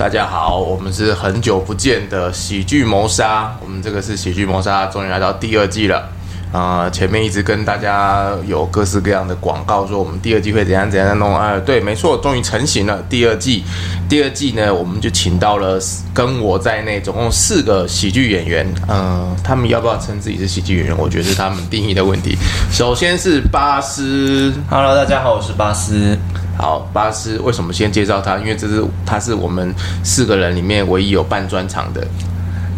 大家好，我们是很久不见的喜剧谋杀，我们这个是喜剧谋杀，终于来到第二季了。啊、呃，前面一直跟大家有各式各样的广告，说我们第二季会怎样怎样弄哎、呃？对，没错，终于成型了。第二季，第二季呢，我们就请到了跟我在内总共四个喜剧演员。嗯、呃，他们要不要称自己是喜剧演员？我觉得是他们定义的问题。首先是巴斯，Hello，大家好，我是巴斯。好，巴斯为什么先介绍他？因为这是他是我们四个人里面唯一有办专场的。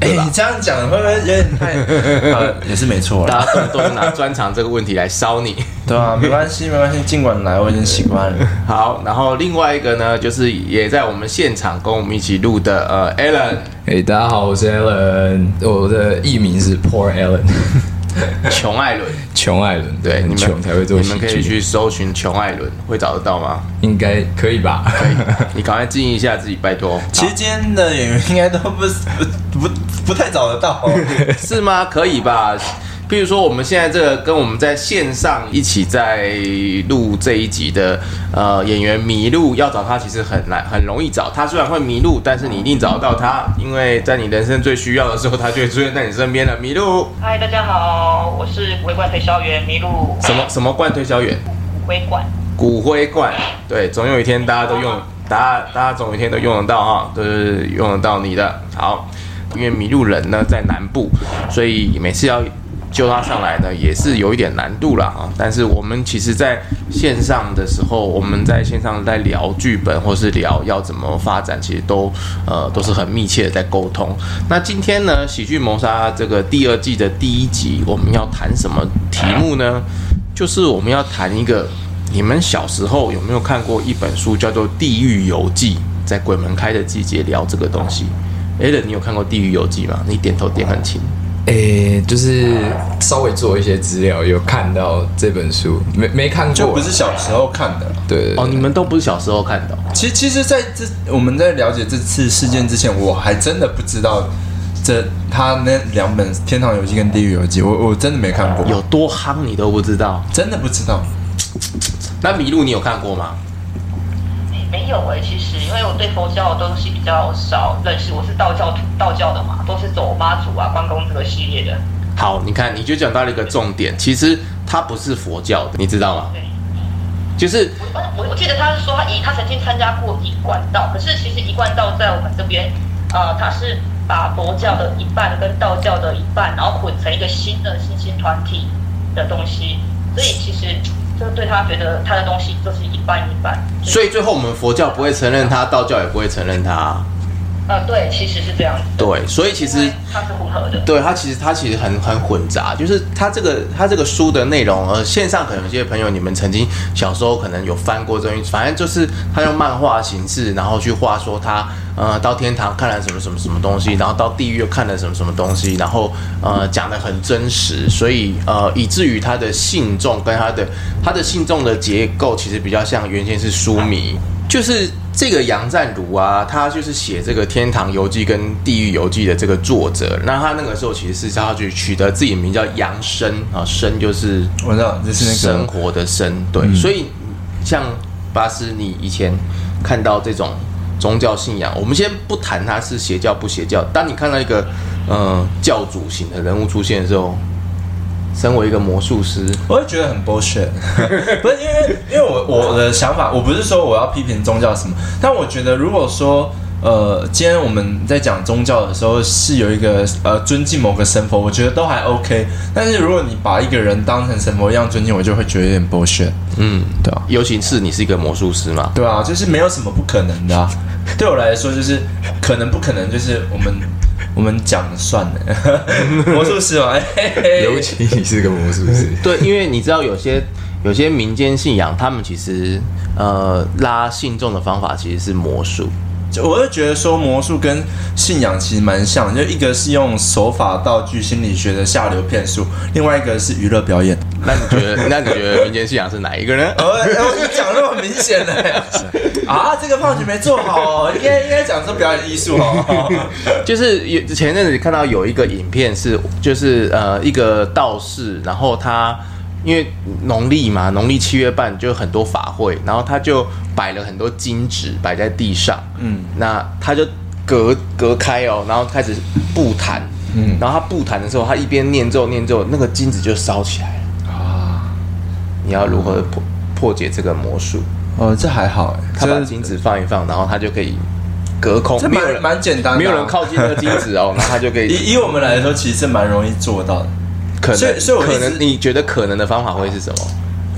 哎、欸，你这样讲会不会有点太 呃、也是没错，大家都都拿专长这个问题来烧你。对啊，没关系，没关系，尽管来，我已经习惯了。好，然后另外一个呢，就是也在我们现场跟我们一起录的呃，Alan。哎、欸，大家好，我是 Alan，我的艺名是 Poor Alan。穷艾伦，琼艾伦，对，你们穷才会做。你们可以去搜寻琼艾伦，会找得到吗？应该可以吧？可以，你赶快经营一下自己，拜托。其实今天的演员应该都不是不不不太找得到，是吗？可以吧？比如说，我们现在这个跟我们在线上一起在录这一集的呃演员迷路，要找他其实很难，很容易找。他虽然会迷路，但是你一定找得到他，因为在你人生最需要的时候，他就会出现在你身边了。迷路，嗨，大家好，我是骨灰罐推销员迷路。什么什么罐推销员？骨灰罐。骨灰罐，对，总有一天大家都用，大家大家总有一天都用得到哈，都是用得到你的。好，因为迷路人呢在南部，所以每次要。救他上来呢，也是有一点难度了啊。但是我们其实在线上的时候，我们在线上在聊剧本，或是聊要怎么发展，其实都呃都是很密切的在沟通。那今天呢，喜剧谋杀这个第二季的第一集，我们要谈什么题目呢？就是我们要谈一个，你们小时候有没有看过一本书，叫做《地狱游记》？在鬼门开的季节聊这个东西。Alan，你有看过《地狱游记》吗？你点头点很轻。诶、欸，就是稍微做一些资料，有看到这本书，没没看过，就不是小时候看的。对，哦，你们都不是小时候看的。其实，其实在这我们在了解这次事件之前，我还真的不知道这他那两本《天堂游记》跟《地狱游记》，我我真的没看过。有多夯，你都不知道，真的不知道。那迷路你有看过吗？没有哎、欸，其实因为我对佛教的东西比较少认识，我是道教徒，道教的嘛，都是走妈祖啊、关公这个系列的。好，你看，你就讲到了一个重点，其实他不是佛教的，你知道吗？对，就是我我我记得他是说他一他曾经参加过一贯道，可是其实一贯道在我们这边，呃，他是把佛教的一半跟道教的一半，然后混成一个新的新兴团体的东西，所以其实。就对他觉得他的东西就是一半一半，所以最后我们佛教不会承认他，道教也不会承认他。呃，对，其实是这样子。对，所以其实它是混合的。对，它其实它其实很很混杂，就是它这个它这个书的内容，呃，线上可能有些朋友你们曾经小时候可能有翻过这东西，反正就是他用漫画形式，然后去画说他呃到天堂看了什么什么什么东西，然后到地狱又看了什么什么东西，然后呃讲的很真实，所以呃以至于他的信众跟他的他的信众的结构其实比较像原先是书迷，就是。这个杨赞如啊，他就是写这个《天堂游记》跟《地狱游记》的这个作者。那他那个时候其实是叫他去取得自己名叫杨生啊，生就是我知道，就是那个生活的生。对，嗯、所以像巴斯，你以前看到这种宗教信仰，我们先不谈他是邪教不邪教。当你看到一个呃教主型的人物出现的时候。身为一个魔术师，我会觉得很 bullshit，不是因为因为我我的想法，我不是说我要批评宗教什么，但我觉得如果说呃，今天我们在讲宗教的时候是有一个呃尊敬某个神佛，我觉得都还 OK。但是如果你把一个人当成神佛一样尊敬，我就会觉得有点 bullshit。嗯，对啊，尤其是你是一个魔术师嘛，对啊，就是没有什么不可能的啊。对我来说，就是可能不可能，就是我们。我们讲了算了，魔术师嘛，尤其你是个魔术师。对，因为你知道有些有些民间信仰，他们其实呃拉信众的方法其实是魔术。就我就觉得说魔术跟信仰其实蛮像，就一个是用手法、道具、心理学的下流骗术，另外一个是娱乐表演。那你觉得？那你觉得民间信仰是哪一个呢？我我讲那么明显的 啊，这个放局没做好哦，应该应该讲说表演艺术哦。就是有前阵子看到有一个影片是，就是呃一个道士，然后他因为农历嘛，农历七月半就很多法会，然后他就摆了很多金纸摆在地上，嗯，那他就隔隔开哦，然后开始布坛，嗯，然后他布坛的时候，他一边念咒念咒，那个金纸就烧起来啊！你要如何破破解这个魔术？哦，这还好哎，他把金纸放一放，然后他就可以隔空，这蛮蛮简单的，没有人靠近那个金纸哦，那他就可以。以以我们来说，其实是蛮容易做到的。可能，所以，所以我可能你觉得可能的方法会是什么？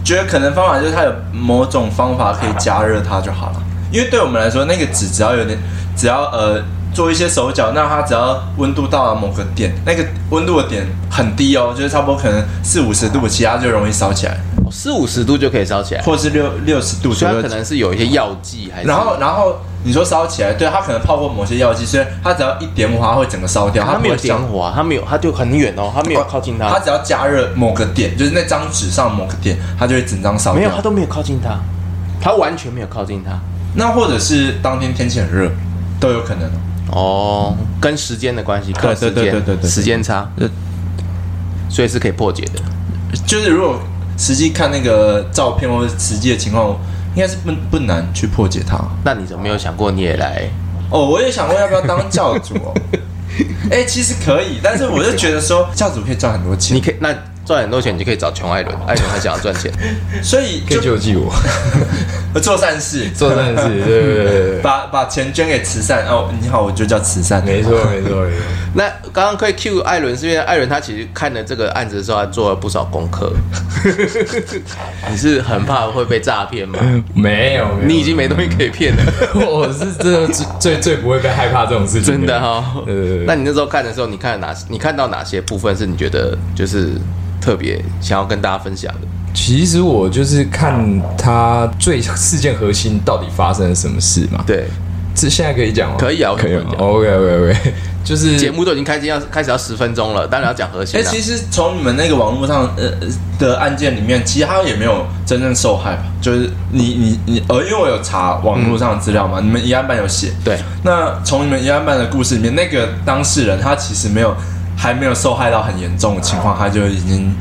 觉得可能方法就是它有某种方法可以加热它就好了。因为对我们来说，那个纸只要有点，只要呃做一些手脚，那它只要温度到了某个点，那个温度的点很低哦，就是差不多可能四五十度，其他就容易烧起来。四五十度就可以烧起来，或是六六十度，所以它可能是有一些药剂还是。然后，然后。你说烧起来，对，它可能泡过某些药剂，所以它只要一点火，它会整个烧掉。它没有点火啊，它没有，它就很远哦，它没有靠近它。它只要加热某个点，就是那张纸上某个点，它就会整张烧掉。没有，它都没有靠近它，它完全没有靠近它。那或者是当天天气很热，都有可能哦。跟时间的关系，看时间，对对对对，时间差，所以是可以破解的。就是如果实际看那个照片或者实际的情况。应该是不不难去破解它。那你怎么没有想过你也来？哦，我也想过要不要当教主哦。哎、欸，其实可以，但是我就觉得说教主可以赚很多钱。你可以那赚很多钱，你就可以找穷艾伦，艾伦他想要赚钱，所以可以救济我，做善事，做善事，对对对，把把钱捐给慈善。哦，你好，我就叫慈善，没错没错没错。那刚刚可以 cue 艾伦，是因为艾伦他其实看了这个案子的时候，他做了不少功课。你是很怕会被诈骗吗？没有，你已经没东西可以骗了。我是真的最最最不会被害怕这种事情，真的哈。那你那时候看的时候，你看了哪？你看到哪些部分是你觉得就是特别想要跟大家分享的？其实我就是看他最事件核心到底发生了什么事嘛。对。这现在可以讲吗？可以啊，可以讲。OK OK OK，就是节目都已经开始要开始要十分钟了，当然要讲核心。哎，其实从你们那个网络上呃的案件里面，其实他也没有真正受害吧？就是你你你呃，因为我有查网络上的资料嘛，嗯、你们一案办有写。对。那从你们一案办的故事里面，那个当事人他其实没有还没有受害到很严重的情况，他就已经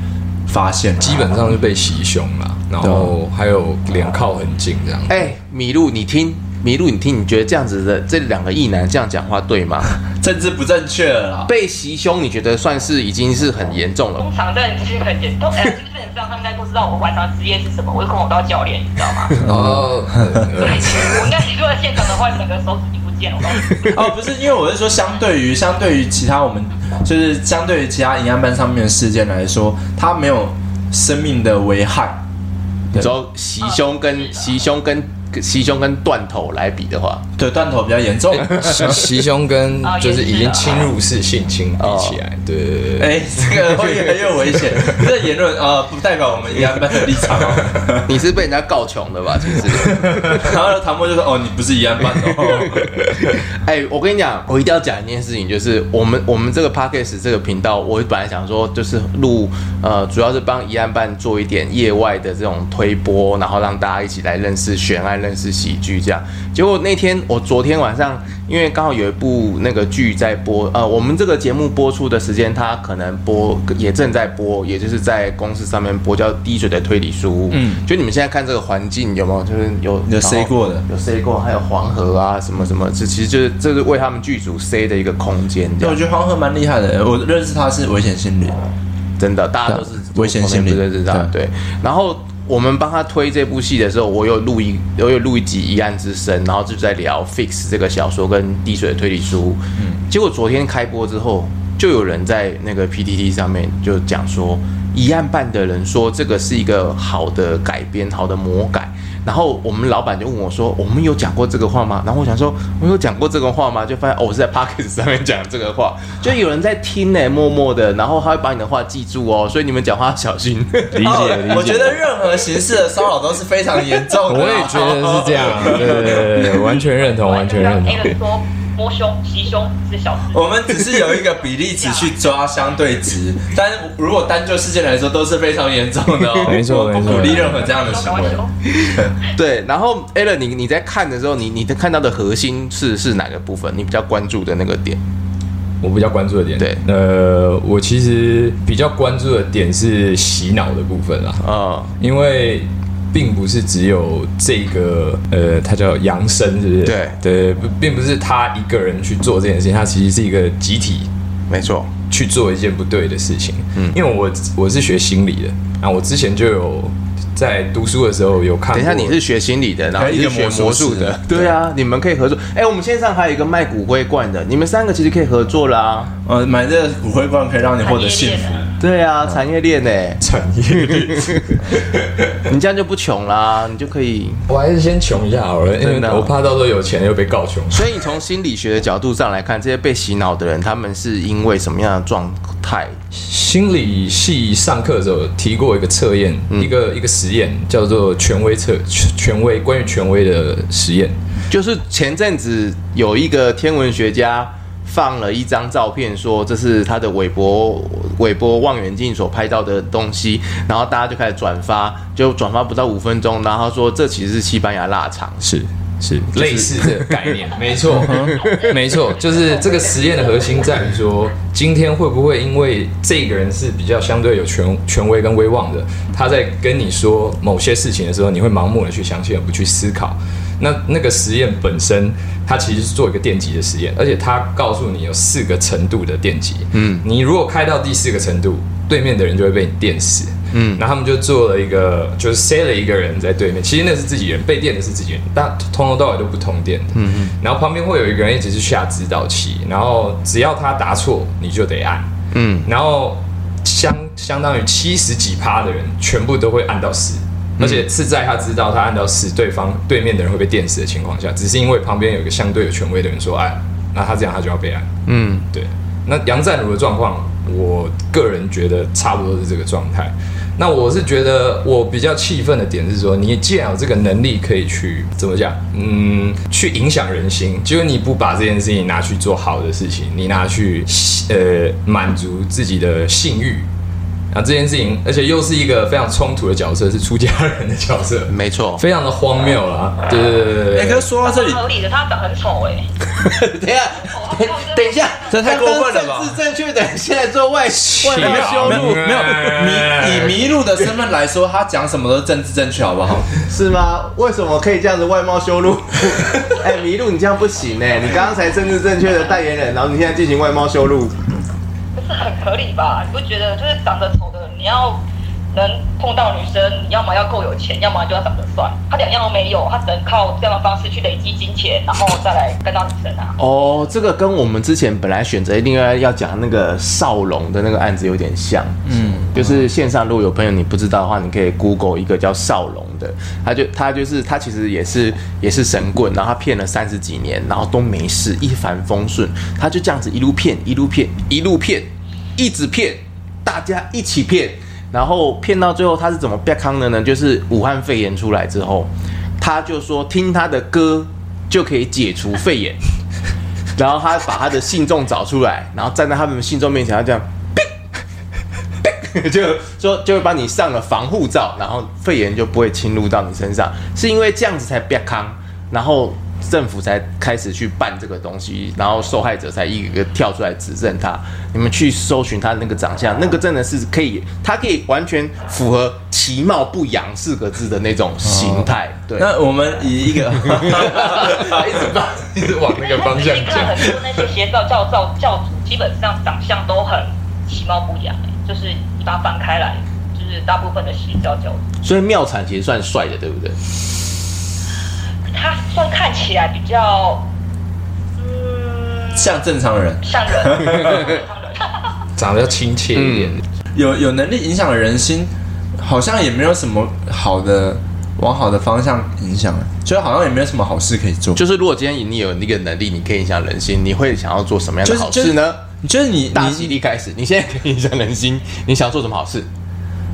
发现，基本上是被袭胸了，然后还有脸靠很近这样。哎，麋鹿，你听。麋鹿，你听，你觉得这样子的这两个异男这样讲话对吗？政治不正确了啦。被袭胸，你觉得算是已经是很严重了？通常的其实很严重，哎，基本上他们应该都知道我晚上职业是什么，我是空手道教练，你知道吗？哦，对，我应该你如果现场的话，整个手指 哦，不是，因为我是说，相对于相对于其他我们就是相对于其他营养班上面的事件来说，它没有生命的危害。你说袭胸跟袭胸跟。袭胸跟断头来比的话，对，断头比较严重。袭胸跟就是已经侵入式性侵比起来，对对对。哎，这个会越来越危险。这言论啊，不代表我们一案办的立场哦。你是被人家告穷的吧？其实。然后唐默就说：“哦，你不是一案办的。”哎，我跟你讲，我一定要讲一件事情，就是我们我们这个 Podcast 这个频道，我本来想说就是录呃，主要是帮一案办做一点业外的这种推播，然后让大家一起来认识悬案。认识喜剧这样，结果那天我昨天晚上，因为刚好有一部那个剧在播，呃，我们这个节目播出的时间，它可能播也正在播，也就是在公司上面播，叫《滴水的推理书》。嗯，就你们现在看这个环境有没有，就是有有塞过的，有塞过，还有黄河啊什么什么，这其实就是这是为他们剧组塞的一个空间。对，我觉得黄河蛮厉害的，我认识他是危险心理，真的，大家都是危险心理，对对对，对，然后。我们帮他推这部戏的时候，我有录一，我有录一集《疑案之声》，然后就在聊《Fix》这个小说跟《滴水的推理书》。嗯，结果昨天开播之后，就有人在那个 PTT 上面就讲说，疑案办的人说这个是一个好的改编，好的魔改。然后我们老板就问我说：“我们有讲过这个话吗？”然后我想说：“我有讲过这个话吗？”就发现哦，我是在 p o c k e t 上面讲这个话，就有人在听呢，默默的，然后他会把你的话记住哦，所以你们讲话要小心。理解，理解。我觉得任何形式的骚扰都是非常严重的。我也觉得是这样，对对对对，完全认同，完全认同。摸胸、袭胸是小事，我们只是有一个比例值去抓相对值，但如果单就事件来说都是非常严重的哦。没错，没错，不鼓励任何这样的行为。对，然后 Alan，你你在看的时候，你你看到的核心是是哪个部分？你比较关注的那个点？我比较关注的点，对，呃，我其实比较关注的点是洗脑的部分啦，啊、哦，因为并不是只有这个，呃，他叫杨生，是不是？对对，并不是他一个人去做这件事情，他其实是一个集体，没错，去做一件不对的事情。嗯，因为我我是学心理的，啊，我之前就有。在读书的时候有看。等一下，你是学心理的，然后你是学魔术的，对啊，你们可以合作。哎，我们线上还有一个卖骨灰罐的，你们三个其实可以合作啦。呃，买这个骨灰罐可以让你获得幸福。对啊，产业链呢？产业链，你这样就不穷啦，你就可以。我还是先穷一下好了，因为我怕到时候有钱又被告穷。所以你从心理学的角度上来看，这些被洗脑的人，他们是因为什么样的状态？心理系上课的时候提过一个测验，一个一个实验叫做权威测权威，关于权威的实验，就是前阵子有一个天文学家。放了一张照片，说这是他的韦伯韦伯望远镜所拍到的东西，然后大家就开始转发，就转发不到五分钟，然后说这其实是西班牙腊肠，是是类似的概念，没错，没错，就是这个实验的核心在于说，今天会不会因为这个人是比较相对有权权威跟威望的，他在跟你说某些事情的时候，你会盲目的去相信而不去思考。那那个实验本身，它其实是做一个电极的实验，而且它告诉你有四个程度的电极。嗯，你如果开到第四个程度，对面的人就会被你电死。嗯，然后他们就做了一个，就是塞了一个人在对面，其实那是自己人，被电的是自己人，但从头到尾都不通电的。嗯嗯，然后旁边会有一个人一直是下指导器，然后只要他答错，你就得按。嗯，然后相相当于七十几趴的人，全部都会按到死。而且是在他知道他按到死对方对面的人会被电死的情况下，只是因为旁边有一个相对有权威的人说按，那他这样他就要被按。嗯，对。那杨赞如的状况，我个人觉得差不多是这个状态。那我是觉得我比较气愤的点是说，你既然有这个能力可以去怎么讲，嗯，去影响人心，结果你不把这件事情拿去做好的事情，你拿去呃满足自己的性欲。啊，这件事情，而且又是一个非常冲突的角色，是出家人的角色，没错，非常的荒谬啦。对对对对对。哎，可是说到这里，合理的，他长很丑哎。等一下，等一下，这太过分了吧？政治正确的，现在做外外修路，没有迷以迷路的身份来说，他讲什么都是政治正确，好不好？是吗？为什么可以这样子外貌修路？哎，迷路，你这样不行哎！你刚刚才政治正确的代言人，然后你现在进行外貌修路。是很合理吧？你不觉得就是长得丑的，你要能碰到女生，你要么要够有钱，要么就要长得帅。他两样都没有，他只能靠这样的方式去累积金钱，然后再来跟到女生啊。哦，这个跟我们之前本来选择另外要讲那个少龙的那个案子有点像。嗯，就是线上如果有朋友你不知道的话，你可以 Google 一个叫少龙的，他就他就是他其实也是也是神棍，然后他骗了三十几年，然后都没事，一帆风顺，他就这样子一路骗一路骗一路骗。一直骗，大家一起骗，然后骗到最后，他是怎么变康的呢？就是武汉肺炎出来之后，他就说听他的歌就可以解除肺炎，然后他把他的信众找出来，然后站在他们信众面前，他这样，就说就会帮你上了防护罩，然后肺炎就不会侵入到你身上，是因为这样子才变康，然后。政府才开始去办这个东西，然后受害者才一个一个跳出来指证他。你们去搜寻他那个长相，那个真的是可以，他可以完全符合“其貌不扬”四个字的那种形态。对，那我们以一个一直往一直往那个方向讲。很多那些邪教教教教主，基本上长相都很其貌不扬，就是你把它翻开来，就是大部分的邪教教主。所以妙产其实算帅的，对不对？他算看起来比较，嗯，像正常人，像人，长得要亲切一点，有有能力影响人心，好像也没有什么好的往好的方向影响，就好像也没有什么好事可以做。就是如果今天你有那个能力，你可以影响人心，你会想要做什么样的好事呢？就是你大吉利开始，你现在可以影响人心，你想要做什么好事？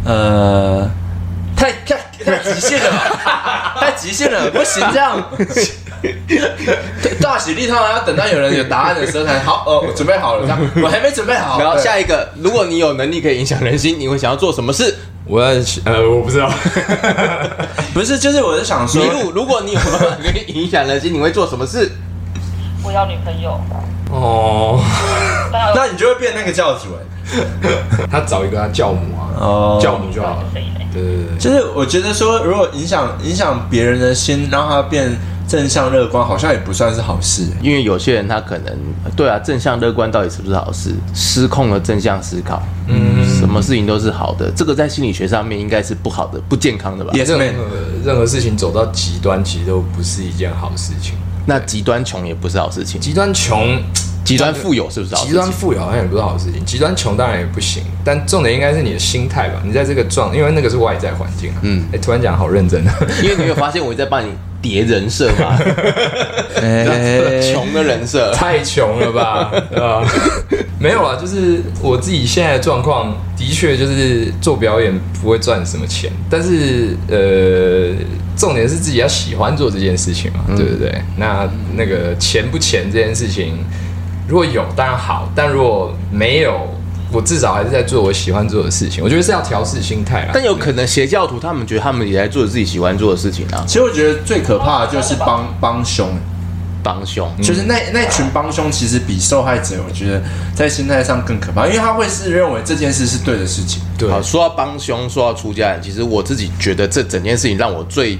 呃。太太太极限了吧，太极限了，不行这样。大喜利他要等到有人有答案的时候才好。哦，我准备好了，这样 我还没准备好。然后下一个，如果你有能力可以影响人心，你会想要做什么事？我要呃，我不知道，不是，就是我是想说，麋鹿，如果你有能力影响人心，你会做什么事？我要女朋友。哦，那你就会变那个教主哎。他找一个他教母啊，哦，教母就好了。对对对，就是我觉得说，如果影响影响别人的心，让他变正向乐观，好像也不算是好事。因为有些人他可能对啊，正向乐观到底是不是好事？失控了正向思考，嗯，什么事情都是好的，这个在心理学上面应该是不好的、不健康的吧？也任何任何事情走到极端，其实都不是一件好事情。那极端穷也不是好事情，极端穷。极端富有是不是？极端富有好像也不是好事情，极端穷当然也不行。但重点应该是你的心态吧？你在这个状，因为那个是外在环境。嗯，哎，突然讲好认真啊！因为你有发现我在帮你叠人设嘛。穷的人设太穷了吧？啊，没有啊，就是我自己现在的状况，的确就是做表演不会赚什么钱，但是呃，重点是自己要喜欢做这件事情嘛，对不对？那那个钱不钱这件事情。如果有当然好，但如果没有，我至少还是在做我喜欢做的事情。我觉得是要调试心态啦。但有可能邪教徒他们觉得他们也在做自己喜欢做的事情啊。其实我觉得最可怕的就是帮帮凶，帮凶，就是那那群帮凶其实比受害者，我觉得在心态上更可怕，因为他会是认为这件事是对的事情。对，好，说到帮凶，说到出家人，其实我自己觉得这整件事情让我最。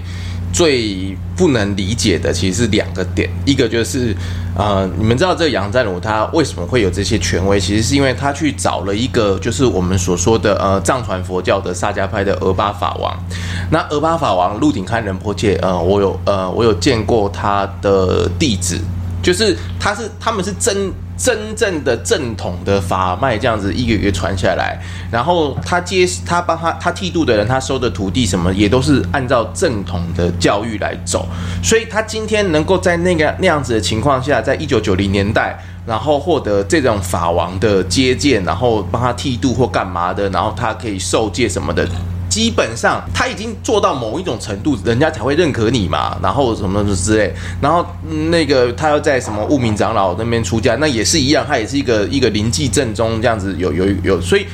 最不能理解的其实是两个点，一个就是，呃，你们知道这个杨占儒他为什么会有这些权威？其实是因为他去找了一个，就是我们所说的呃藏传佛教的萨迦派的俄巴法王。那俄巴法王鹿鼎堪人破戒，呃，我有呃我有见过他的弟子，就是他是他们是真。真正的正统的法脉这样子一个一个传下来，然后他接他帮他他剃度的人，他收的徒弟什么也都是按照正统的教育来走，所以他今天能够在那个那样子的情况下，在一九九零年代，然后获得这种法王的接见，然后帮他剃度或干嘛的，然后他可以受戒什么的。基本上他已经做到某一种程度，人家才会认可你嘛。然后什么什么之类，然后那个他要在什么悟明长老那边出家，那也是一样，他也是一个一个灵济正宗这样子，有有有，所以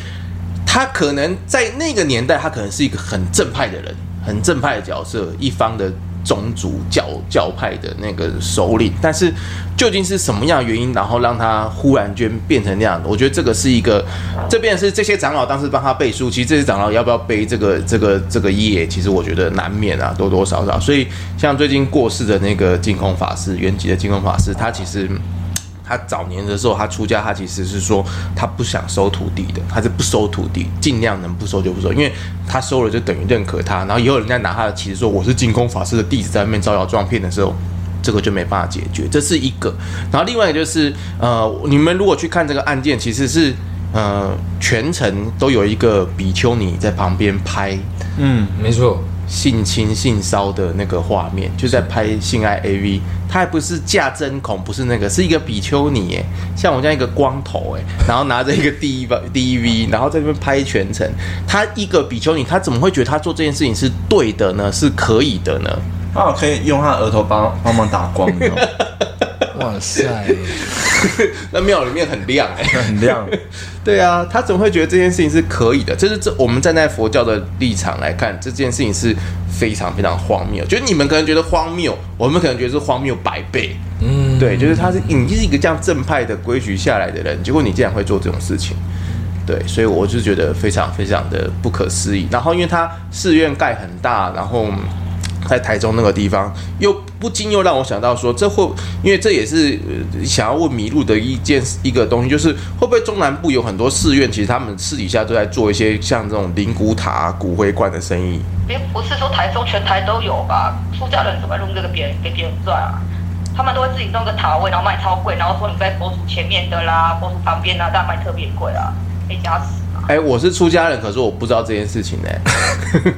他可能在那个年代，他可能是一个很正派的人，很正派的角色，一方的。宗族教教派的那个首领，但是究竟是什么样的原因，然后让他忽然间变成那样的？我觉得这个是一个，这边是这些长老当时帮他背书，其实这些长老要不要背这个 这个这个业，其实我觉得难免啊，多多少少。所以像最近过世的那个净空法师，原籍的净空法师，他其实。他早年的时候，他出家，他其实是说他不想收徒弟的，他是不收徒弟，尽量能不收就不收，因为他收了就等于认可他。然后以后人家拿他的旗子说我是净空法师的弟子，在外面招摇撞骗的时候，这个就没办法解决。这是一个。然后另外一个就是，呃，你们如果去看这个案件，其实是呃全程都有一个比丘尼在旁边拍，嗯，没错。性侵性骚的那个画面，就在拍性爱 AV，他还不是架针孔，不是那个，是一个比丘尼，哎，像我这样一个光头，哎，然后拿着一个 D DV，然后在那边拍全程。他一个比丘尼，他怎么会觉得他做这件事情是对的呢？是可以的呢？啊，可以用他的额头帮帮忙打光。哇塞，那庙里面很亮哎、欸，很亮。对啊，他怎么会觉得这件事情是可以的？这是这我们站在佛教的立场来看，这件事情是非常非常荒谬。就是你们可能觉得荒谬，我们可能觉得是荒谬百倍。嗯，对，就是他是你是一个这样正派的规矩下来的人，结果你竟然会做这种事情。对，所以我就觉得非常非常的不可思议。然后因为他寺院盖很大，然后。在台中那个地方，又不禁又让我想到说，这会因为这也是想要问迷路的一件一个东西，就是会不会中南部有很多寺院，其实他们私底下都在做一些像这种灵骨塔、骨灰罐的生意。别不是说台中全台都有吧？出家人怎么弄这个别人给别人赚啊？他们都会自己弄个塔位，然后卖超贵，然后说你在佛祖前面的啦，佛祖旁边啊，但卖特别贵啊，哎、欸，我是出家人，可是我不知道这件事情呢、欸，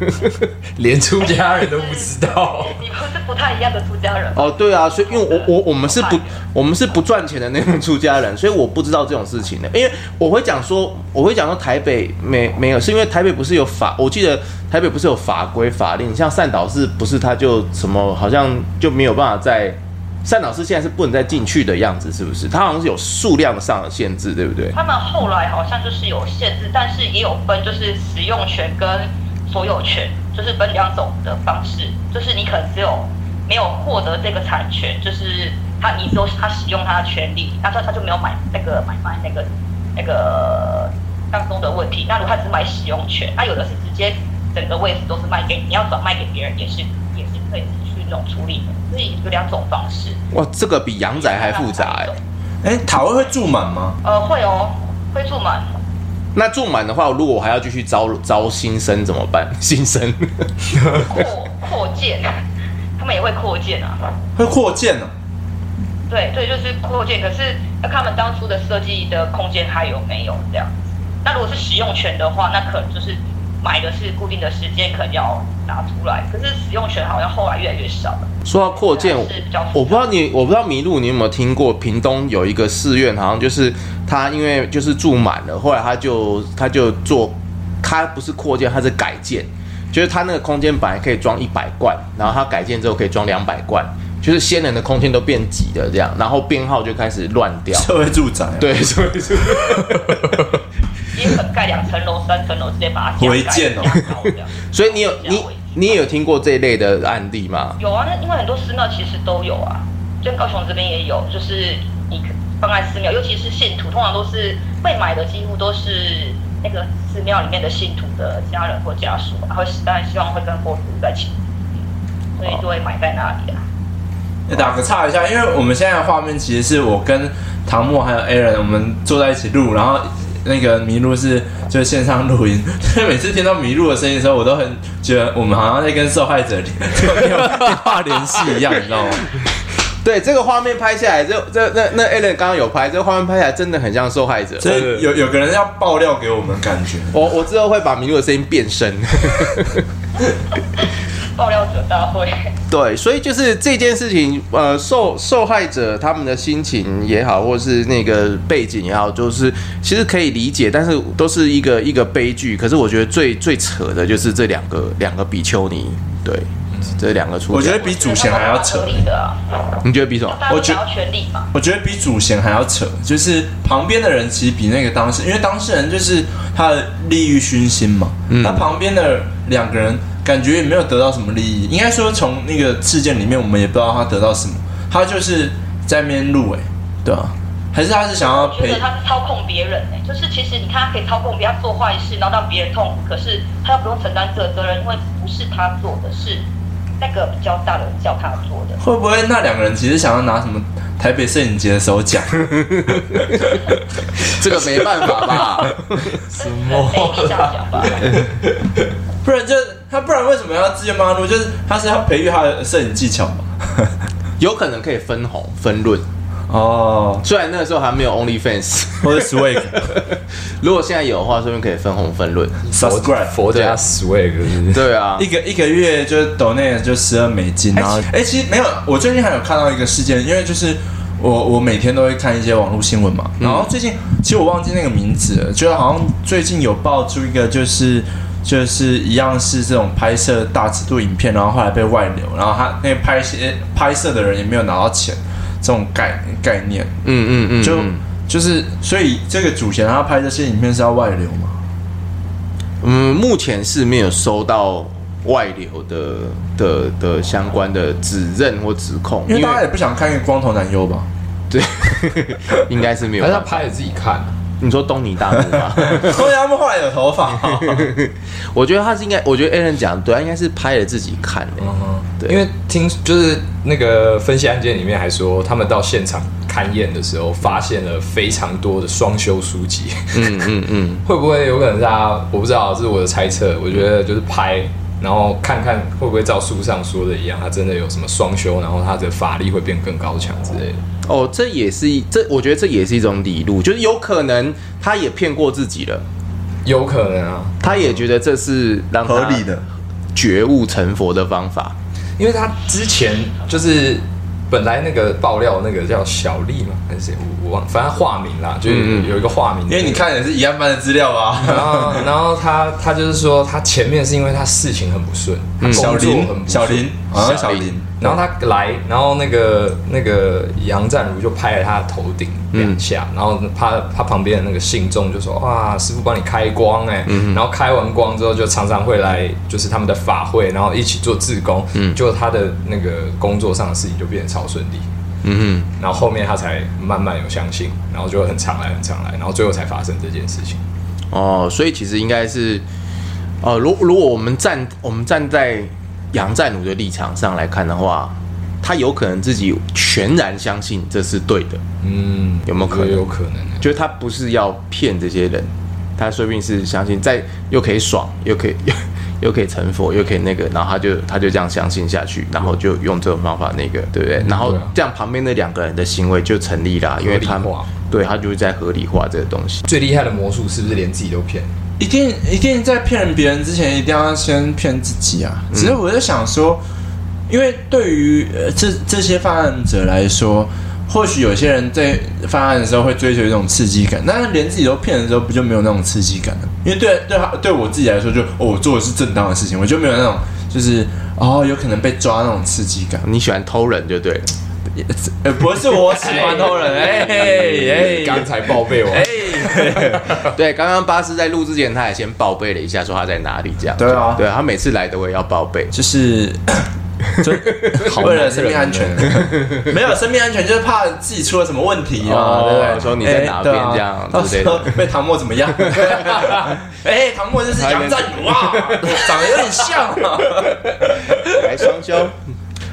连出家人都不知道。你不是不太一样的出家人哦，对啊，所以因为我我我们是不我们是不赚钱的那种出家人，所以我不知道这种事情的。因为我会讲说，我会讲说台北没没有，是因为台北不是有法，我记得台北不是有法规法令，像善导寺不是他就什么好像就没有办法在。善导师现在是不能再进去的样子，是不是？他好像是有数量上的限制，对不对？他们后来好像就是有限制，但是也有分，就是使用权跟所有权，就是分两种的方式。就是你可能只有没有获得这个产权，就是他你说他使用他的权利，那他说他就没有买那个买卖那个那个当中的问题。那如果他只买使用权，他有的是直接整个位置都是卖给你，你要转卖给别人也是也是可以去这种处理的，所以有两种方式。哇，这个比阳宅还复杂哎、欸！哎，塔位会住满吗？呃，会哦，会住满。那住满的话，如果我还要继续招招新生怎么办？新生扩扩建，他们也会扩建啊，会扩建啊。对对，就是扩建，可是要看他们当初的设计的空间还有没有这样。那如果是使用权的话，那可能就是买的是固定的时间，可能要拿出来。可是使用权好像后来越来越少了。说到扩建，我不知道你，我不知道麋鹿你有没有听过，屏东有一个寺院，好像就是他因为就是住满了，后来他就他就做，他不是扩建，他是改建，就是他那个空间本来可以装一百罐，然后他改建之后可以装两百罐。就是先人的空间都变挤了，这样，然后编号就开始乱掉。社会住宅、啊，对，社会住宅。也可盖两层楼、三层楼，直接把它违建哦。所以你有你你也有听过这一类的案例吗？有啊，那因为很多寺庙其实都有啊，就高雄这边也有，就是你放在寺庙，尤其是信徒，通常都是被买的，几乎都是那个寺庙里面的信徒的家人或家属，然后当然希望会跟佛祖在一起，所以就会买在那里啊。打个岔一下，因为我们现在的画面其实是我跟唐默还有 Aaron，我们坐在一起录，然后那个麋鹿是就是线上录音。所以每次听到麋鹿的声音的时候，我都很觉得我们好像在跟受害者 电话联系一样，你知道吗？对，这个画面拍下来，这这那那 Aaron 刚刚有拍，这个画面拍下来真的很像受害者。所以有有个人要爆料给我们感觉。我我之后会把麋鹿的声音变声。爆料者大会，对，所以就是这件事情，呃，受受害者他们的心情也好，或是那个背景也好，就是其实可以理解，但是都是一个一个悲剧。可是我觉得最最扯的就是这两个两个比丘尼，对，嗯、这两个出，我觉得比祖先还要扯。你觉得比什么？我觉得权利嘛，我觉得比祖先还要扯，就是旁边的人其实比那个当事，因为当事人就是他的利欲熏心嘛，嗯，他旁边的两个人。感觉也没有得到什么利益，应该说从那个事件里面，我们也不知道他得到什么，他就是在那边录，哎，对啊，还是他是想要陪？他是操控别人，哎，就是其实你看他可以操控别人做坏事，然后让别人痛苦，可是他又不用承担这个责任，因为不是他做的，是那个比较大的人叫他做的。会不会那两个人其实想要拿什么台北摄影节的首奖？这个没办法吧？什么？这样讲吧，不然就。他不然为什么要自愿帮他录？就是他是要培育他的摄影技巧嘛？有可能可以分红分润哦。虽然那个时候还没有 OnlyFans 或者 Swag，如果现在有的话，说不定可以分红分润。Subscribe 佛家 Swag，对啊，一个一个月就抖内就十二美金。然后哎，其实没有，我最近还有看到一个事件，因为就是我我每天都会看一些网络新闻嘛。然后最近其实我忘记那个名字了，就好像最近有爆出一个就是。就是一样是这种拍摄大尺度影片，然后后来被外流，然后他那个拍摄拍摄的人也没有拿到钱，这种概概念，嗯嗯嗯，就就是所以这个主嫌他拍这些影片是要外流吗？嗯，目前是没有收到外流的的的相关的指认或指控，因为大家也不想看一个光头男优吧？对，应该是没有，但是他拍了自己看。你说东尼大木吗？东尼大木后来有头发，我觉得他是应该，我觉得 Aaron 讲对，他应该是拍了自己看的。嗯，对，因为听就是那个分析案件里面还说，他们到现场勘验的时候，发现了非常多的双修书籍。嗯嗯嗯，会不会有可能是他？我不知道，这是我的猜测。我觉得就是拍，然后看看会不会照书上说的一样，他真的有什么双修，然后他的法力会变更高强之类的。哦，这也是一这，我觉得这也是一种理路，就是有可能他也骗过自己了，有可能啊，他也觉得这是让合理的觉悟成佛的方法，因为他之前就是。本来那个爆料那个叫小丽嘛，还是谁？我我忘，反正化名啦，就是有一个化名。因为你看也是一样班的资料啊。然后，然后他他就是说，他前面是因为他事情很不顺，嗯、工作很不顺，小林，小林，小林。然后他来，然后那个那个杨湛如就拍了他的头顶两下，嗯、然后他他旁边的那个信众就说：“哇，师傅帮你开光哎。嗯”然后开完光之后，就常常会来，就是他们的法会，然后一起做志工。嗯，就他的那个工作上的事情就变得超顺利。嗯然后后面他才慢慢有相信，然后就很常来很常来，然后最后才发生这件事情。哦，所以其实应该是，呃，如如果我们站我们站在杨在奴的立场上来看的话，他有可能自己全然相信这是对的，嗯，有没有可能？有可能。就是他不是要骗这些人，他说不定是相信在又可以爽，又可以又 又可以成佛，又可以那个，然后他就他就这样相信下去，然后就用这种方法那个，对不对？然后这样旁边那两个人的行为就成立了，因为他对他就是在合理化这个东西。最厉害的魔术是不是连自己都骗？一定一定在骗别人之前，一定要先骗自己啊！只是我在想说，因为对于呃这这些犯案者来说，或许有些人在犯案的时候会追求一种刺激感，但是连自己都骗的时候，不就没有那种刺激感了？因为对对他对我自己来说就，就、哦、我做的是正当的事情，我就没有那种就是哦有可能被抓那种刺激感。你喜欢偷人就对了。呃，不是我喜欢偷人，哎 哎，刚才报备我，哎，对，刚刚巴斯在录之前，他也先报备了一下，说他在哪里，这样，对啊，对，他每次来都会要报备，就是，就 为了生命安全，没有生命安全，就是怕自己出了什么问题啊，对不对？说你在哪边这样，到时候被唐默怎么样？哎，唐默就是杨占奴啊，长得有点像啊，来双修。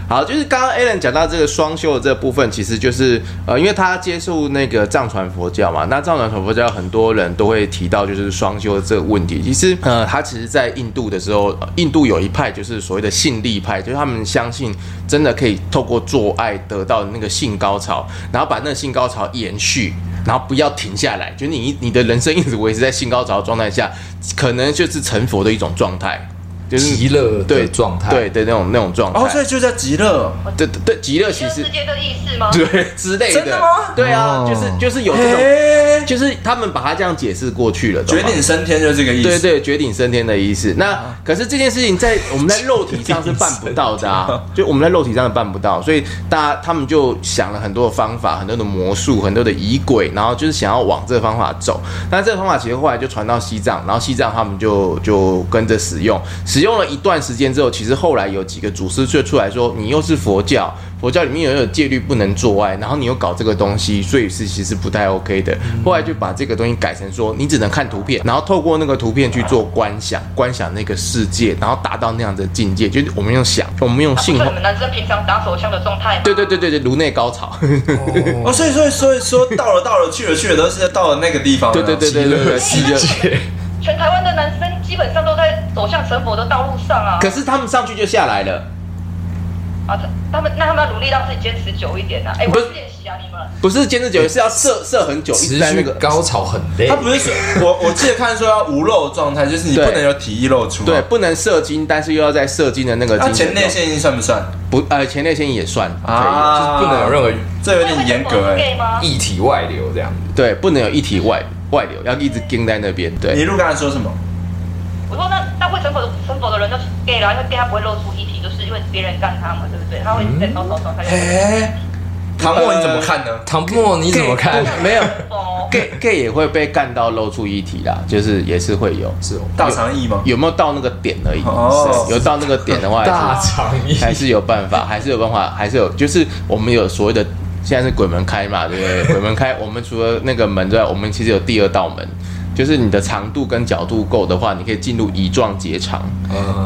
好，就是刚刚 Alan 讲到这个双修的这个部分，其实就是呃，因为他接触那个藏传佛教嘛，那藏传佛教很多人都会提到就是双修的这个问题。其实呃，他其实在印度的时候，印度有一派就是所谓的信力派，就是他们相信真的可以透过做爱得到那个性高潮，然后把那个性高潮延续，然后不要停下来，就你你的人生一直维持在性高潮状态下，可能就是成佛的一种状态。就是极乐对状态，对对那种那种状态哦，所以就叫极乐，对对极乐其实世界的意思吗？对之类的，真的吗？对啊，就是就是有这种，就是他们把它这样解释过去了，绝顶升天就是这个意思，对对，绝顶升天的意思。那可是这件事情在我们在肉体上是办不到的啊，就我们在肉体上是办不到，所以大家他们就想了很多的方法，很多的魔术，很多的仪轨，然后就是想要往这个方法走。那这个方法其实后来就传到西藏，然后西藏他们就就跟着使用。使用了一段时间之后，其实后来有几个祖师就出来说：“你又是佛教，佛教里面又有戒律不能做爱，然后你又搞这个东西，所以是其实不太 OK 的。”后来就把这个东西改成说：“你只能看图片，然后透过那个图片去做观想，观想那个世界，然后达到那样的境界。就是我们用想，我们用性。你们男生平常打手枪的状态？对对对对对，颅内高潮。哦，所以所以所以说到了到了去了去了，都是到了那个地方。对对对对对对，世界。全台湾的男生基本上都在走向成佛的道路上啊！可是他们上去就下来了。啊，他们那他们要努力让自己坚持久一点啊！哎，不是练习啊，你们不是坚持久，是要射射很久，一直在那个高潮很累。他不是我我记得看说要无漏状态，就是你不能有体液露出，对，不能射精，但是又要在射精的那个。那前列腺液算不算？不，呃，前列腺液也算啊，就不能有任何，这有点严格哎，液体外流这样。对，不能有液体外。外流要一直盯在那边。对，你路刚才说什么？我说那那会成佛的成佛的人就是 gay 啦，因为 gay 他不会露出一体，就是因为别人干他嘛，对不对？他会在高潮状态。哎，唐默你怎么看呢？唐默你怎么看？没有，gay gay 也会被干到露出一体啦，就是也是会有，是哦，大肠意吗？有没有到那个点而已？哦，有到那个点的话，大肠意还是有办法，还是有办法，还是有，就是我们有所谓的。现在是鬼门开嘛，对不对？鬼门开，我们除了那个门之外，我们其实有第二道门。就是你的长度跟角度够的话，你可以进入乙状结肠。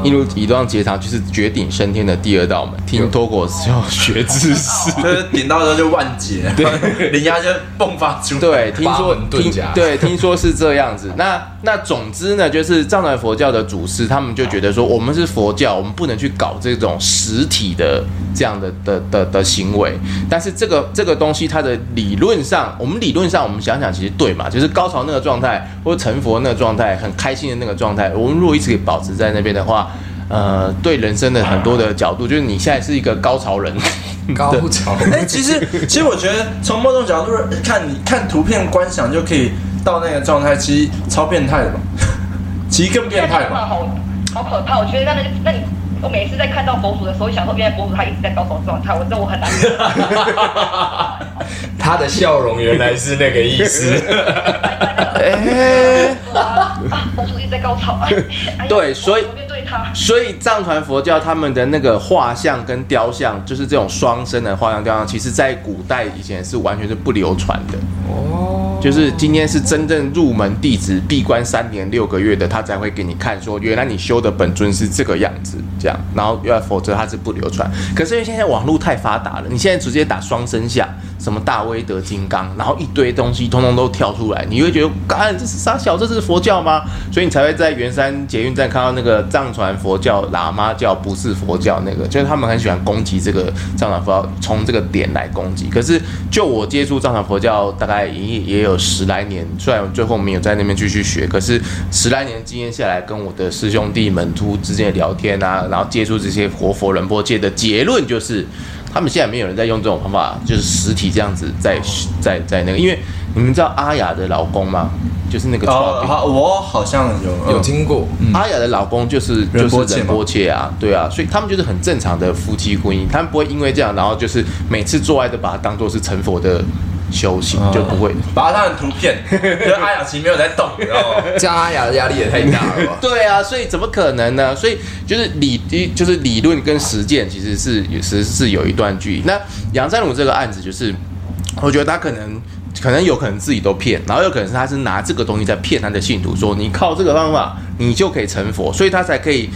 进入乙状结肠就是绝顶升天的第二道门。听脱口秀学知识，就是顶到的时候就万劫，对，人家就迸发出。对，听说听对，听说是这样子。那那总之呢，就是藏传佛教的祖师他们就觉得说，我们是佛教，我们不能去搞这种实体的这样的的的的行为。但是这个这个东西，它的理论上，我们理论上我们想想，其实对嘛，就是高潮那个状态。或成佛那个状态，很开心的那个状态，我们如果一直保持在那边的话，呃，对人生的很多的角度，就是你现在是一个高潮人，高潮。哎、欸，其实其实我觉得从某种角度看，你看图片观想就可以到那个状态，其实超变态的吧？其实更变态吧？好，好可怕！我觉得那那那你。我每次在看到佛祖的时候，想说原来佛祖他一直在高潮状态，我知道我很难。他的笑容原来是那个意思。哎，啊，佛祖一直在高潮。对，所以他。所以藏传佛教他们的那个画像跟雕像，就是这种双生的画像雕像，其实在古代以前是完全是不流传的。哦，就是今天是真正入门弟子闭关三年六个月的，他才会给你看说，原来你修的本尊是这个样子，这样，然后要否则他是不流传。可是因为现在网络太发达了，你现在直接打双生像，什么大威德金刚，然后一堆东西通通都跳出来，你会觉得，干，这是啥小，这是佛教吗？所以你才会在圆山捷运站看到那个藏传佛教、喇嘛教不是佛教那个，就是他们很喜欢攻击这个藏传佛教，从这个点来攻击。可是就我接触藏传佛教大概也也有十来年，虽然最后没有在那边继续学，可是十来年经验下来，跟我的师兄弟们突之间的聊天啊，然后接触这些活佛仁波界的结论就是。他们现在没有人在用这种方法，就是实体这样子在在在那个，因为你们知道阿雅的老公吗？就是那个哦，好，我好像有有听过。嗯、阿雅的老公就是就是仁波切啊，对啊，所以他们就是很正常的夫妻婚姻，他们不会因为这样，然后就是每次做爱都把它当做是成佛的。修行就不会把他当成图片，因 为阿雅其实没有在动，然后这样阿雅的压力也太大了吧？对啊，所以怎么可能呢？所以就是理，就是理论跟实践其实是也是是有一段距离。那杨三鲁这个案子，就是我觉得他可能可能有可能自己都骗，然后有可能是他是拿这个东西在骗他的信徒，说你靠这个方法你就可以成佛，所以他才可以。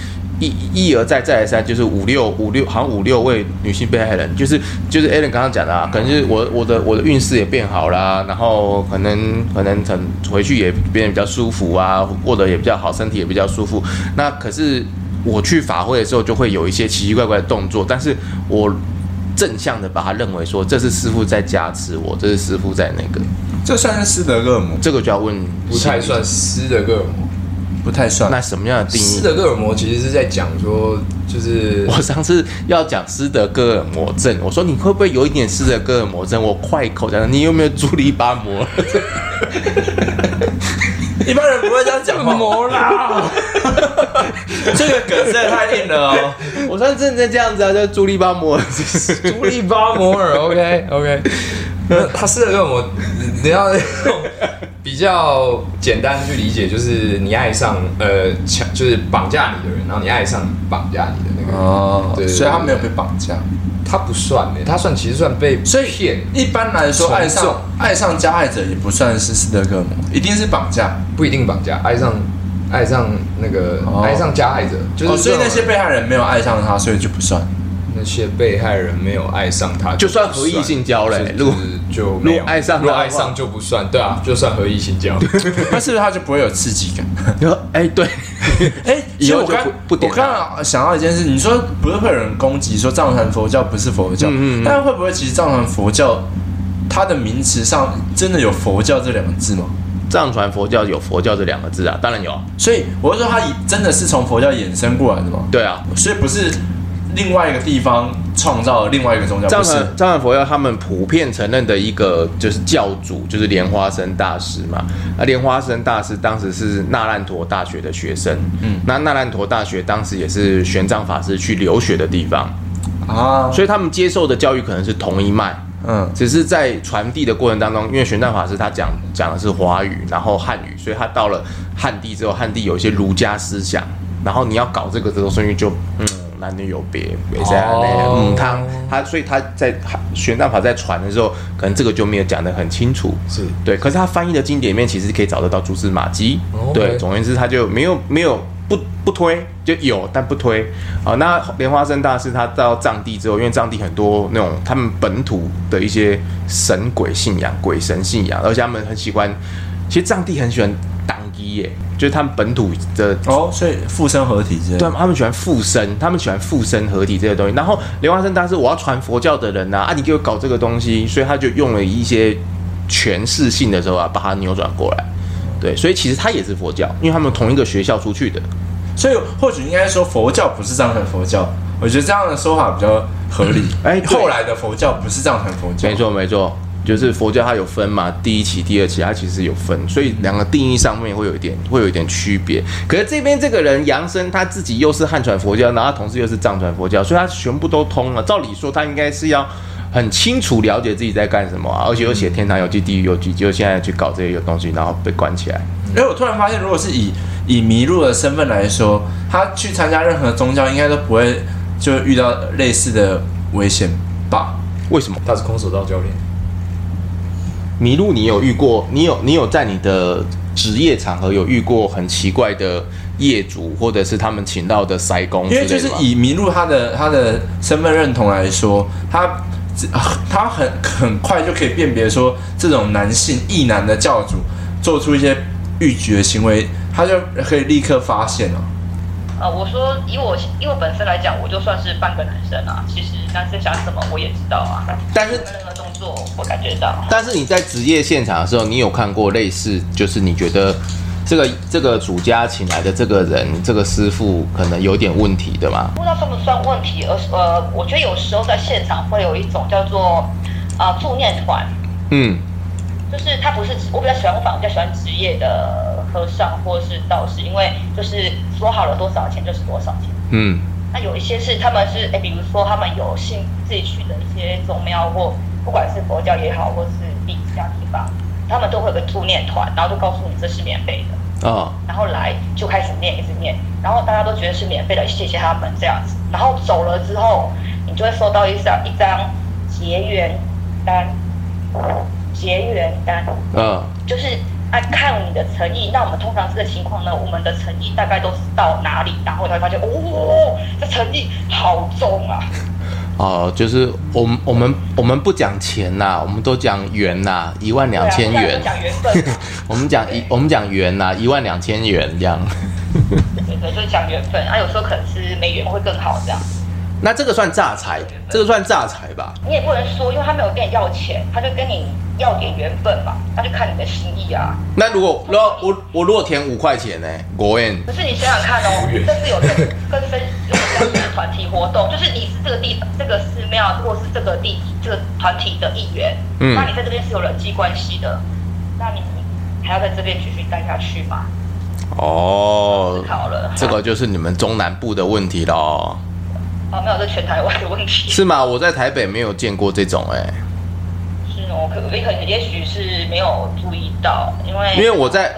一一而再再而三，就是五六五六，好像五六位女性被害人，就是就是 Alan 刚刚讲的啊，可能就是我我的我的运势也变好啦，然后可能可能成回去也变得比较舒服啊，过得也比较好，身体也比较舒服。那可是我去法会的时候，就会有一些奇奇怪怪的动作，但是我正向的把它认为说，这是师傅在加持我，这是师傅在那个，这算是斯德哥尔摩，这个就要问，不太算斯德哥尔摩。不太算。那什么样的定义？斯德哥尔摩其实是在讲说，就是 我上次要讲斯德哥尔摩症，我说你会不会有一点斯德哥尔摩症？我快口讲，你有没有朱利巴摩？一般人不会这样讲摩啦。这个梗实在太硬了哦。我上次真的这样子啊，叫朱利巴摩尔，朱利巴摩尔。OK OK。他斯德哥尔摩，你要用比较简单去理解，就是你爱上呃强，就是绑架你的人，然后你爱上绑架你的那个人。哦，对，所以他没有被绑架，他不算诶，他算其实算被所以骗。一般来说，爱上爱上加害者也不算是斯德哥尔摩，一定是绑架，不一定绑架，爱上爱上那个、哦、爱上加害者，就是、哦、所以那些被害人没有爱上他，所以就不算。那些被害人没有爱上他，就算合意性交嘞，如果就没有爱上，如果爱上就不算，对啊，就算合意性交，那是不是他就不会有刺激感？你 说哎，对，哎，以后我刚我刚刚想到一件事，你说不是会有人攻击说藏传佛教不是佛教，嗯嗯，但会不会其实藏传佛教它的名词上真的有佛教这两个字吗？藏传佛教有佛教这两个字啊，当然有，所以我是说它真的是从佛教衍生过来的吗？对啊，所以不是。另外一个地方创造了另外一个宗教，藏传藏传佛教他们普遍承认的一个就是教主就是莲花生大师嘛。那莲花生大师当时是那烂陀大学的学生，嗯，那那烂陀大学当时也是玄奘法师去留学的地方。啊，所以他们接受的教育可能是同一脉，嗯，只是在传递的过程当中，因为玄奘法师他讲讲的是华语，然后汉语，所以他到了汉地之后，汉地有一些儒家思想，然后你要搞这个这个东西就嗯。男女有别，没这样的。嗯，他他，所以他在玄奘法在传的时候，可能这个就没有讲得很清楚。是对，可是他翻译的经典里面，其实可以找得到蛛丝马迹。对，总而言之，他就没有没有不不推，就有但不推。啊，那莲花生大师他到藏地之后，因为藏地很多那种他们本土的一些神鬼信仰、鬼神信仰，而且他们很喜欢，其实藏地很喜欢。耶，就是他们本土的哦，所以附身合体之类的，对，他们喜欢附身，他们喜欢附身合体这些东西。然后莲花生大师，我要传佛教的人呐，啊，你给我搞这个东西，所以他就用了一些诠释性的时候啊，把它扭转过来。对，所以其实他也是佛教，因为他们同一个学校出去的，所以或许应该说佛教不是藏传佛教。我觉得这样的说法比较合理。哎，后来的佛教不是藏传佛教，没错没错。就是佛教它有分嘛，第一期、第二期，它其实有分，所以两个定义上面会有一点，会有一点区别。可是这边这个人杨生他自己又是汉传佛教，然后同时又是藏传佛教，所以他全部都通了。照理说他应该是要很清楚了解自己在干什么啊，而且又写天堂游记、地狱游记，就现在去搞这些东西，然后被关起来。哎，我突然发现，如果是以以迷路的身份来说，他去参加任何宗教，应该都不会就遇到类似的危险吧？为什么？他是空手道教练。迷路，你有遇过？你有你有在你的职业场合有遇过很奇怪的业主，或者是他们请到的塞工？因为就是以麋鹿他的他的身份认同来说，他他很很快就可以辨别说，这种男性异男的教主做出一些逾矩的行为，他就可以立刻发现了。呃，我说以我因为本身来讲，我就算是半个男生啊，其实男生想什么我也知道啊。但是作我感觉到。但是你在职业现场的时候，你有看过类似，就是你觉得这个这个主家请来的这个人，这个师傅可能有点问题的吗？不知道算不算问题，而是呃，我觉得有时候在现场会有一种叫做啊、呃、助念团，嗯，就是他不是我比较喜欢，我反而比较喜欢职业的。和尚或是道士，因为就是说好了多少钱就是多少钱。嗯，那有一些是他们是哎，比如说他们有信自己去的一些宗庙或不管是佛教也好，或是地家地方，他们都会有个助念团，然后就告诉你这是免费的哦，然后来就开始念一直念，然后大家都觉得是免费的，谢谢他们这样子。然后走了之后，你就会收到一张一张结缘单，结缘单，嗯、哦，就是。来看你的诚意，那我们通常这个情况呢，我们的诚意大概都是到哪里，然后才会发现，哦，这诚意好重啊！哦，就是我们我们我们不讲钱呐，我们都讲缘呐，一万两千元。讲缘分。我们讲一，我们讲缘呐，一万两千元这样。对对，就是讲缘分啊，有时候可能是没缘会更好这样。那这个算诈财，这个算诈财吧？你也不能说，因为他没有跟你要钱，他就跟你要点缘分嘛，他就看你的心意啊。那如果，如果我我如果填五块钱呢？国宴。可是你想想看哦，这是有跟 跟生有相关的团体活动，就是你是这个地这个寺庙或是这个地这个团体的一员，嗯，那你在这边是有人际关系的，那你还要在这边继续待下去吗？哦，好了，这个就是你们中南部的问题喽。哦，没有，这全台湾的问题。是吗？我在台北没有见过这种哎、欸。是哦，可可能也许是没有注意到，因为因为我在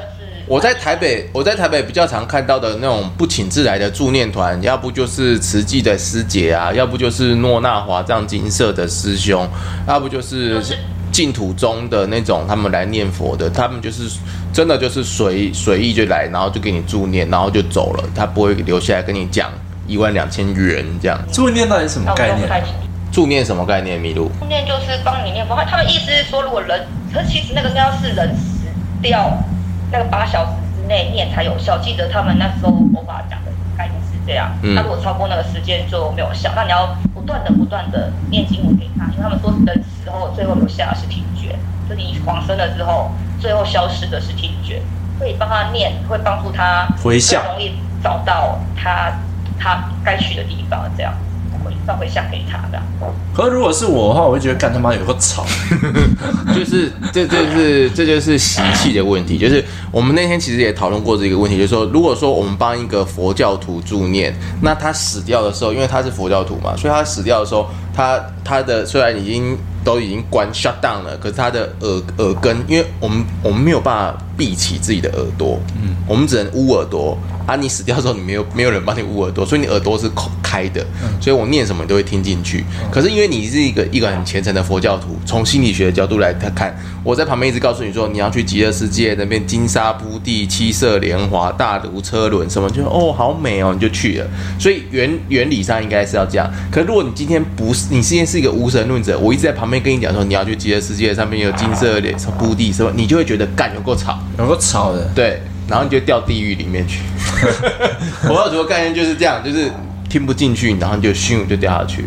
我在台北，我在台北比较常看到的那种不请自来的助念团，要不就是慈济的师姐啊，要不就是诺那华藏金色的师兄，要不就是净土宗的那种他们来念佛的，他们就是真的就是随随意就来，然后就给你助念，然后就走了，他不会留下来跟你讲。一万两千元这样，助念到底什么概念？助念什么概念？迷路。助念就是帮你念佛。他们意思是说，如果人，可是其实那个要是人死掉，那个八小时之内念才有效。记得他们那时候佛法讲的概念是这样。那、嗯、如果超过那个时间就没有效。那你要不断的、不断的念经文给他，因为他们说人死后最后留下的是听觉，就你往生了之后，最后消失的是听觉。所以帮他念，会帮助他回向，容易找到他。他该去的地方，这样回放回向给他的。可是如果是我的话，我会觉得干他妈有个吵，就是这这就是这就是习气的问题。就是我们那天其实也讨论过这个问题，就是说，如果说我们帮一个佛教徒助念，那他死掉的时候，因为他是佛教徒嘛，所以他死掉的时候，他他的虽然已经都已经关 shut down 了，可是他的耳耳根，因为我们我们没有办法闭起自己的耳朵，嗯，我们只能捂耳朵。啊！你死掉之后，你没有没有人帮你捂耳朵，所以你耳朵是口开的，所以我念什么你都会听进去。可是因为你是一个一个很虔诚的佛教徒，从心理学的角度来看，我在旁边一直告诉你说，你要去极乐世界那边金沙铺地、七色莲华、大如车轮什么，就哦好美哦，你就去了。所以原原理上应该是要这样。可是如果你今天不是，你今天是一个无神论者，我一直在旁边跟你讲说，你要去极乐世界上面有金色莲铺地什么，你就会觉得干有够吵，有够吵的，对。然后你就掉地狱里面去。佛教徒的概念就是这样，就是听不进去，然后你就咻就掉下去。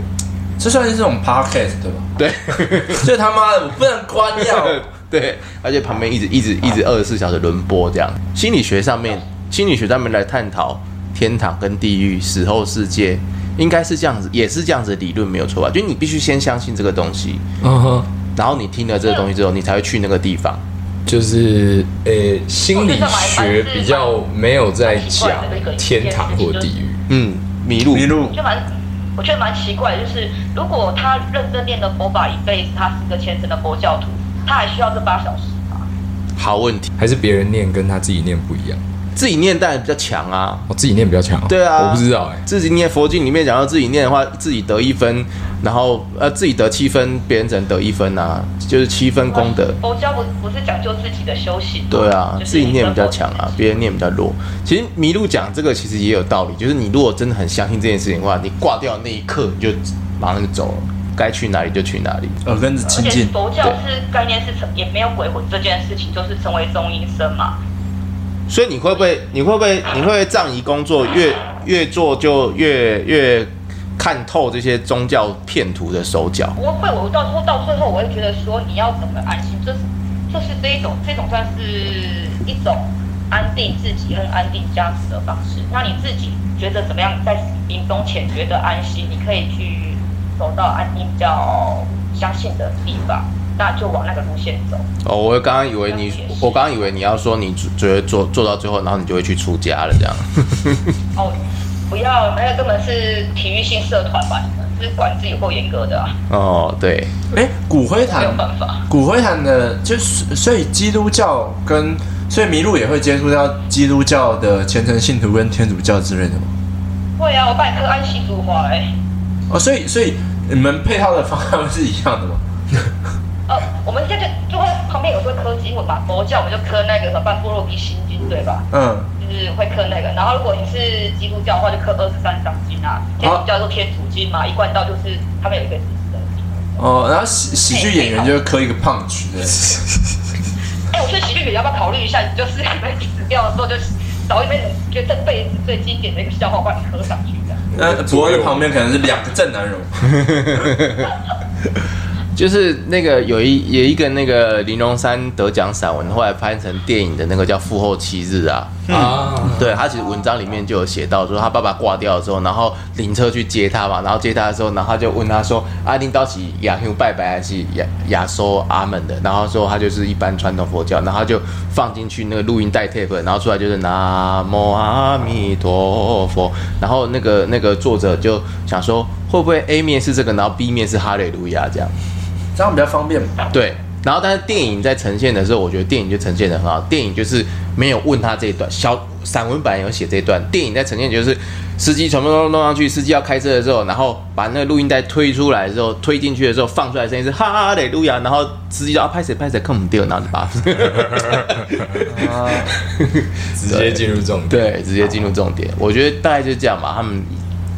这算是这种 podcast 对吧？对，所以他妈的我不能关掉。对，而且旁边一直一直一直二十四小时轮播这样。心理学上面，心理学上面来探讨天堂跟地狱、死后世界，应该是这样子，也是这样子的理论没有错吧？就你必须先相信这个东西，嗯哼，然后你听了这个东西之后，你才会去那个地方。就是呃、欸，心理学比较没有在讲天堂或地狱。嗯，迷路，迷路。就蛮，我觉得蛮奇怪，就是如果他认真念的佛法一辈子，他是个虔诚的佛教徒，他还需要这八小时吗？好问题，还是别人念跟他自己念不一样？自己念当然比较强啊。我自己念比较强。对啊，我不知道哎。自己念佛经里面讲到自己念的话，自己得一分，然后呃自己得七分，别人只能得一分啊，就是七分功德。佛教不不是讲究自己的修行？对啊，自己念比较强啊，别人念比较弱。其实麋鹿讲这个其实也有道理，就是你如果真的很相信这件事情的话，你挂掉那一刻你就马上就走了。该去哪里就去哪里，耳根子清净。佛教是概念是成，也没有鬼魂这件事情，就是成为中阴身嘛。所以你会不会，你会不会，你会不会葬仪工作越越做就越越看透这些宗教骗徒的手脚？我会，我到说到最后，我会觉得说你要怎么安心，这是这是这一种这种算是一种安定自己跟安定家属的方式。那你自己觉得怎么样，在临终前觉得安心，你可以去。走到安定比较相信的地方，那就往那个路线走。哦，我刚刚以为你，我刚刚以为你要说你觉得做做到最后，然后你就会去出家了这样。哦，不要，那个根本是体育性社团吧？你们是管制有够严格的啊。哦，对。哎，骨灰坛没有办法。骨灰坛的，就是所以基督教跟所以麋鹿也会接触到基督教的虔诚信徒跟天主教之类的吗？会啊，我拜颗安息主怀。哦，所以所以。你们配套的方案是一样的吗？呃，我们现在就就会旁边有时候磕经文嘛，佛教我们就磕那个什么《半部落比心经》，对吧？嗯，就是会磕那个。然后如果你是基督教的话，就磕二十三章经啊。天主教就天主经嘛，一贯道就是他们有一个自制的经。哦，然后喜喜剧演员就磕一个胖曲的。哎，我觉得喜剧演员要不要考虑一下？你就是 你们死掉的时候，就找一辈子觉得这辈子最经典的一个笑话，把你磕上去。那博文的旁边可能是两个正男人，就是那个有一有一个那个玲珑山得奖散文，后来拍成电影的那个叫《父后七日》啊。啊，对，他其实文章里面就有写到说，他爸爸挂掉的时候，然后灵车去接他嘛，然后接他的时候，然后他就问他说：“阿丁到底亚修拜拜还是亚亚收阿门的？”然后说他就是一般传统佛教，然后他就放进去那个录音带 tape，然后出来就是南无阿弥陀佛，然后那个那个作者就想说，会不会 A 面是这个，然后 B 面是哈利路亚这样，这样比较方便。对。然后，但是电影在呈现的时候，我觉得电影就呈现的很好。电影就是没有问他这一段，小散文版有写这一段。电影在呈现就是司机全部都弄上去，司机要开车的时候，然后把那个录音带推出来之后，推进去的时候放出来的声音是哈利路亚，然后司机就要拍谁拍谁，看不掉，然后就把直接进入重点，对，直接进入重点。我觉得大概就是这样吧，他们。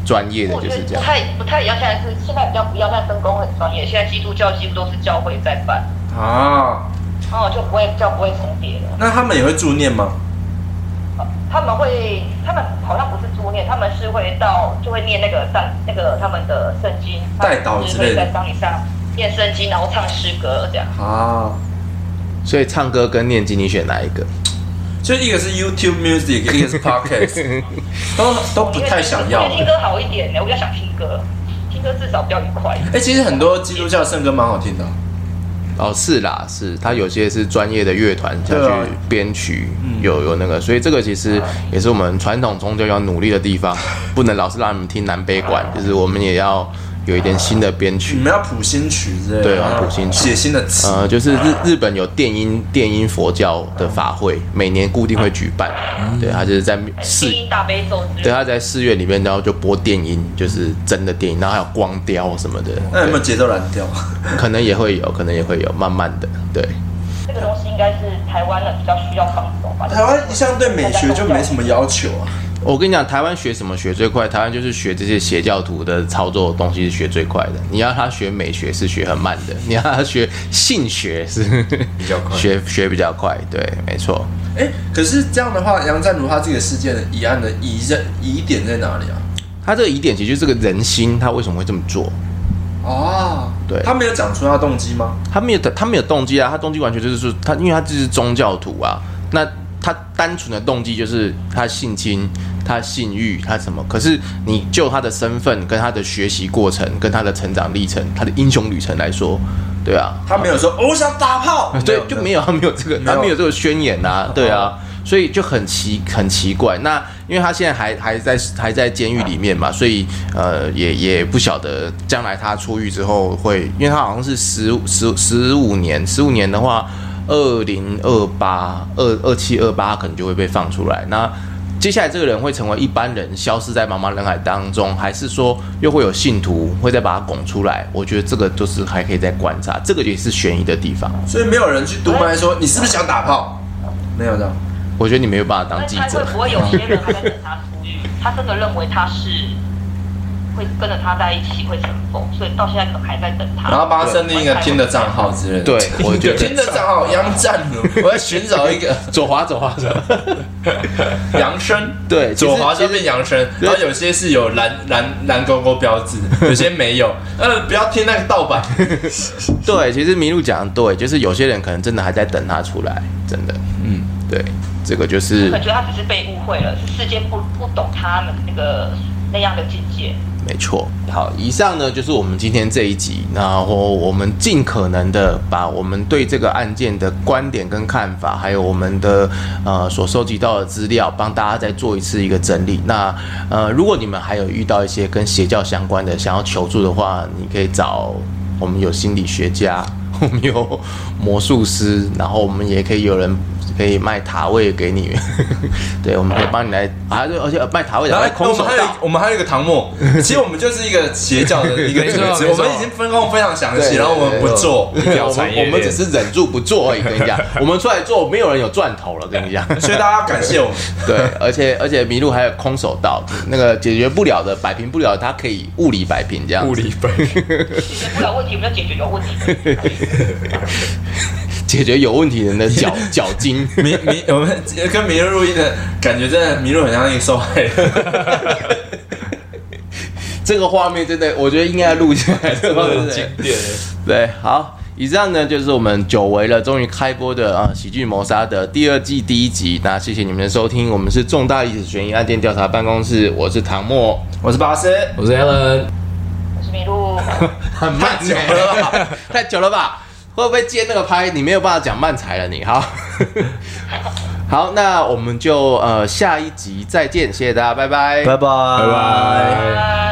专业的就是这样，不太不太一样。现在是现在比较不一样，但分工很专业。现在基督教几乎都是教会在办啊，哦，就不会教不会重叠了。那他们也会助念吗？他们会，他们好像不是助念，他们是会到就会念那个圣那个他们的圣经，代祷之类的，在葬礼上念圣经，然后唱诗歌这样啊。所以唱歌跟念经，你选哪一个？就一个是 YouTube Music，一个是 Podcast，都都不太想要。听歌好一点呢，我比较想听歌，听歌至少比较愉快。哎、欸，其实很多基督教圣歌蛮好听的。哦，是啦，是，他有些是专业的乐团下去编曲，有有那个，所以这个其实也是我们传统宗教要努力的地方，不能老是让你们听南北管，就是我们也要。有一点新的编曲，你们要谱新曲之类的，对啊，谱新曲，写新的词。呃，就是日日本有电音电音佛教的法会，每年固定会举办。对，他就是在寺，大悲咒。对，他在寺院里面，然后就播电音，就是真的电音，然后还有光雕什么的。那有没有节奏蓝调？可能也会有，可能也会有，慢慢的。对，这个东西应该是台湾的比较需要放松吧。台湾相对美学就没什么要求啊。我跟你讲，台湾学什么学最快？台湾就是学这些邪教徒的操作的东西是学最快的。你要他学美学是学很慢的，你要他学性学是比较快，学学比较快。对，没错。哎、欸，可是这样的话，杨占如他这个事件的疑案的疑认疑点在哪里啊？他这个疑点其实就是这个人心，他为什么会这么做？哦，对，他没有讲出他动机吗？他没有，他没有动机啊，他动机完全就是说他，因为他这是宗教徒啊，那。他单纯的动机就是他性侵，他性欲，他什么？可是你就他的身份、跟他的学习过程、跟他的成长历程、他的英雄旅程来说，对啊，他没有说我想打炮，对，就没有，他没有这个，他没有这个宣言呐，对啊，所以就很奇很奇怪。那因为他现在还还在还在监狱里面嘛，所以呃也也不晓得将来他出狱之后会，因为他好像是十十十五年，十五年的话。二零二八二二七二八可能就会被放出来。那接下来这个人会成为一般人，消失在茫茫人海当中，还是说又会有信徒会再把他拱出来？我觉得这个就是还可以再观察，这个也是悬疑的地方。所以没有人去督麦说你是不是想打炮？没有的。我觉得你没有办法当记者。会不会有些人还在等他出狱？他真的认为他是会跟着他在一起会成功，所以到现在可能还在等他。然后帮他设定一个听的账号之类的。对，我觉得听的账号杨战，我在寻找一个 左滑左滑左。杨生对，左滑就变杨生，然后有些是有蓝蓝蓝勾勾标志，有些没有。呃，不要听那个盗版。对，其实麋鹿讲的对，就是有些人可能真的还在等他出来，真的。嗯，对。这个就是，我觉得他只是被误会了，是世界不不懂他们那个那样的境界。没错。好，以上呢就是我们今天这一集，然后我们尽可能的把我们对这个案件的观点跟看法，还有我们的呃所收集到的资料，帮大家再做一次一个整理。那呃，如果你们还有遇到一些跟邪教相关的想要求助的话，你可以找我们有心理学家，我们有魔术师，然后我们也可以有人。可以卖塔位给你，对，我们可以帮你来啊，对，而且卖塔位的，还空手道。我们还有一个唐末，其实我们就是一个邪教的一个组织，我们已经分工非常详细，然后我们不做，我们我们只是忍住不做而已。跟你讲，我们出来做，没有人有赚头了。跟你讲，所以大家要感谢我们。对，而且而且麋鹿还有空手道，那个解决不了的、摆平不了，它可以物理摆平这样。物理摆平，解决不了问题，我们要解决有问题。解决有问题人的脚 脚筋，迷迷，我们跟麋鹿录音的感觉，真的麋鹿很像一个受害人。这个画面真的，我觉得应该要录下来，这个很经典。对，好，以上呢就是我们久违了，终于开播的啊，喜剧谋杀的第二季第一集。那谢谢你们的收听，我们是重大历史悬疑案件调查办公室，我是唐默，我是巴斯，我是 Alan，我是麋鹿，很慢，久了吧？太久了吧？会不会接那个拍？你没有办法讲慢才了，你好。好，那我们就呃下一集再见，谢谢大家，拜拜，拜拜，拜拜。